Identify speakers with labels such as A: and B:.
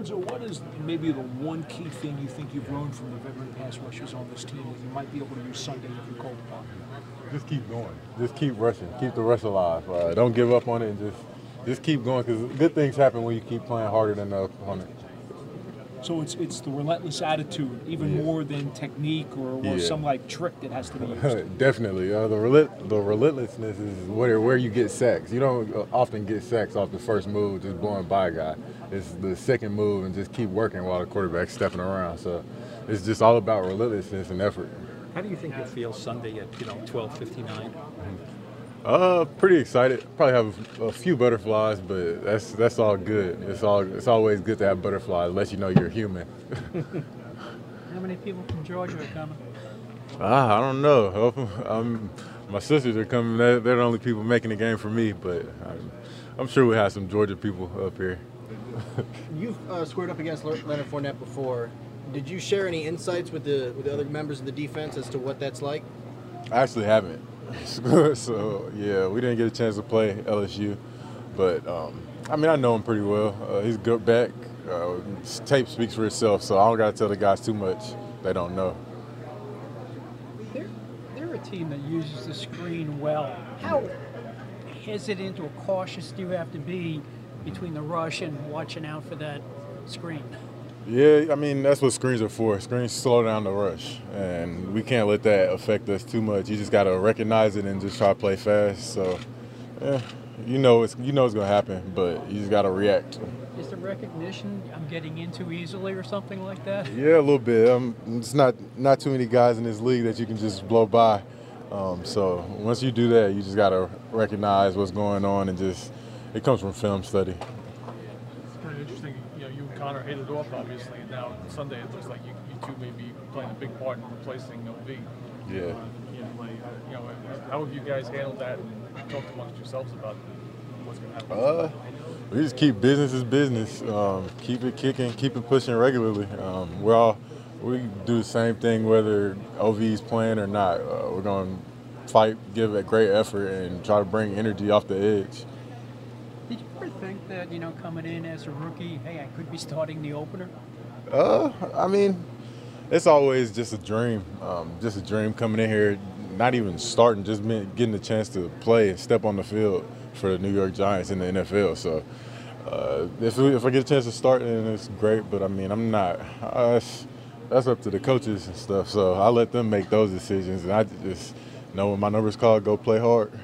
A: Lorenzo, what is maybe the one key thing you think you've learned from the veteran pass rushers on this team that you might be able to use Sunday if you're called upon?
B: Just keep going. Just keep rushing. Keep the rush alive. Uh, don't give up on it. And just just keep going because good things happen when you keep playing harder than the opponent.
A: So it's it's the relentless attitude, even
B: Yeah.
A: more than technique or, or
B: Yeah.
A: some like trick that has to be used.
B: Definitely. Uh, the relent- the relentlessness is where where you get sacks. You don't uh, often get sacks off the first move, just blowing by a guy. It's the second move and just keep working while the quarterback's stepping around. So it's just all about relentlessness and effort.
C: How do you think you'll feel Sunday at you know 12:59?
B: Uh, pretty excited. Probably have a few butterflies, but that's that's all good. It's all it's always good to have butterflies, let you know you're human.
D: How many people from Georgia are coming?
B: Ah, I don't know. Um, my sisters are coming. They're, they're the only people making the game for me, but I'm, I'm sure we have some Georgia people up here.
E: You've uh, squared up against Leonard Fournette before. Did you share any insights with the with the other members of the defense as to what that's like?
B: I actually haven't. so yeah, we didn't get a chance to play LSU, but um, I mean I know him pretty well. Uh, he's good back. Uh, tape speaks for itself, so I don't gotta tell the guys too much they don't know.
D: They're, they're a team that uses the screen well. How hesitant or cautious do you have to be between the rush and watching out for that screen?
B: Yeah, I mean that's what screens are for. Screens slow down the rush, and we can't let that affect us too much. You just gotta recognize it and just try to play fast. So, yeah, you know it's you know it's gonna happen, but you just gotta react.
D: Is the recognition I'm getting into easily or something like that?
B: Yeah, a little bit. Um, it's not not too many guys in this league that you can just blow by. Um, so once you do that, you just gotta recognize what's going on and just it comes from film study.
F: It's kind of interesting. You and Connor hit it off, obviously, and now Sunday it looks like you, you two may be playing a big part in replacing OV.
B: Yeah.
F: Uh, you, know, like, uh, you know, how have you guys handled that and talked amongst yourselves about what's going to happen?
B: Uh, we just keep business as business. Um, keep it kicking, keep it pushing regularly. Um, we're all we do the same thing whether OV's playing or not. Uh, we're going to fight, give a great effort, and try to bring energy off the edge.
D: Did you ever think that, you know, coming in as a rookie, hey, I could be starting the opener?
B: Uh, I mean, it's always just a dream. Um, just a dream coming in here, not even starting, just getting the chance to play and step on the field for the New York Giants in the NFL. So, uh, if we, if I get a chance to start, then it's great. But I mean, I'm not. Uh, that's, up to the coaches and stuff. So I let them make those decisions, and I just know when my number's called, go play hard.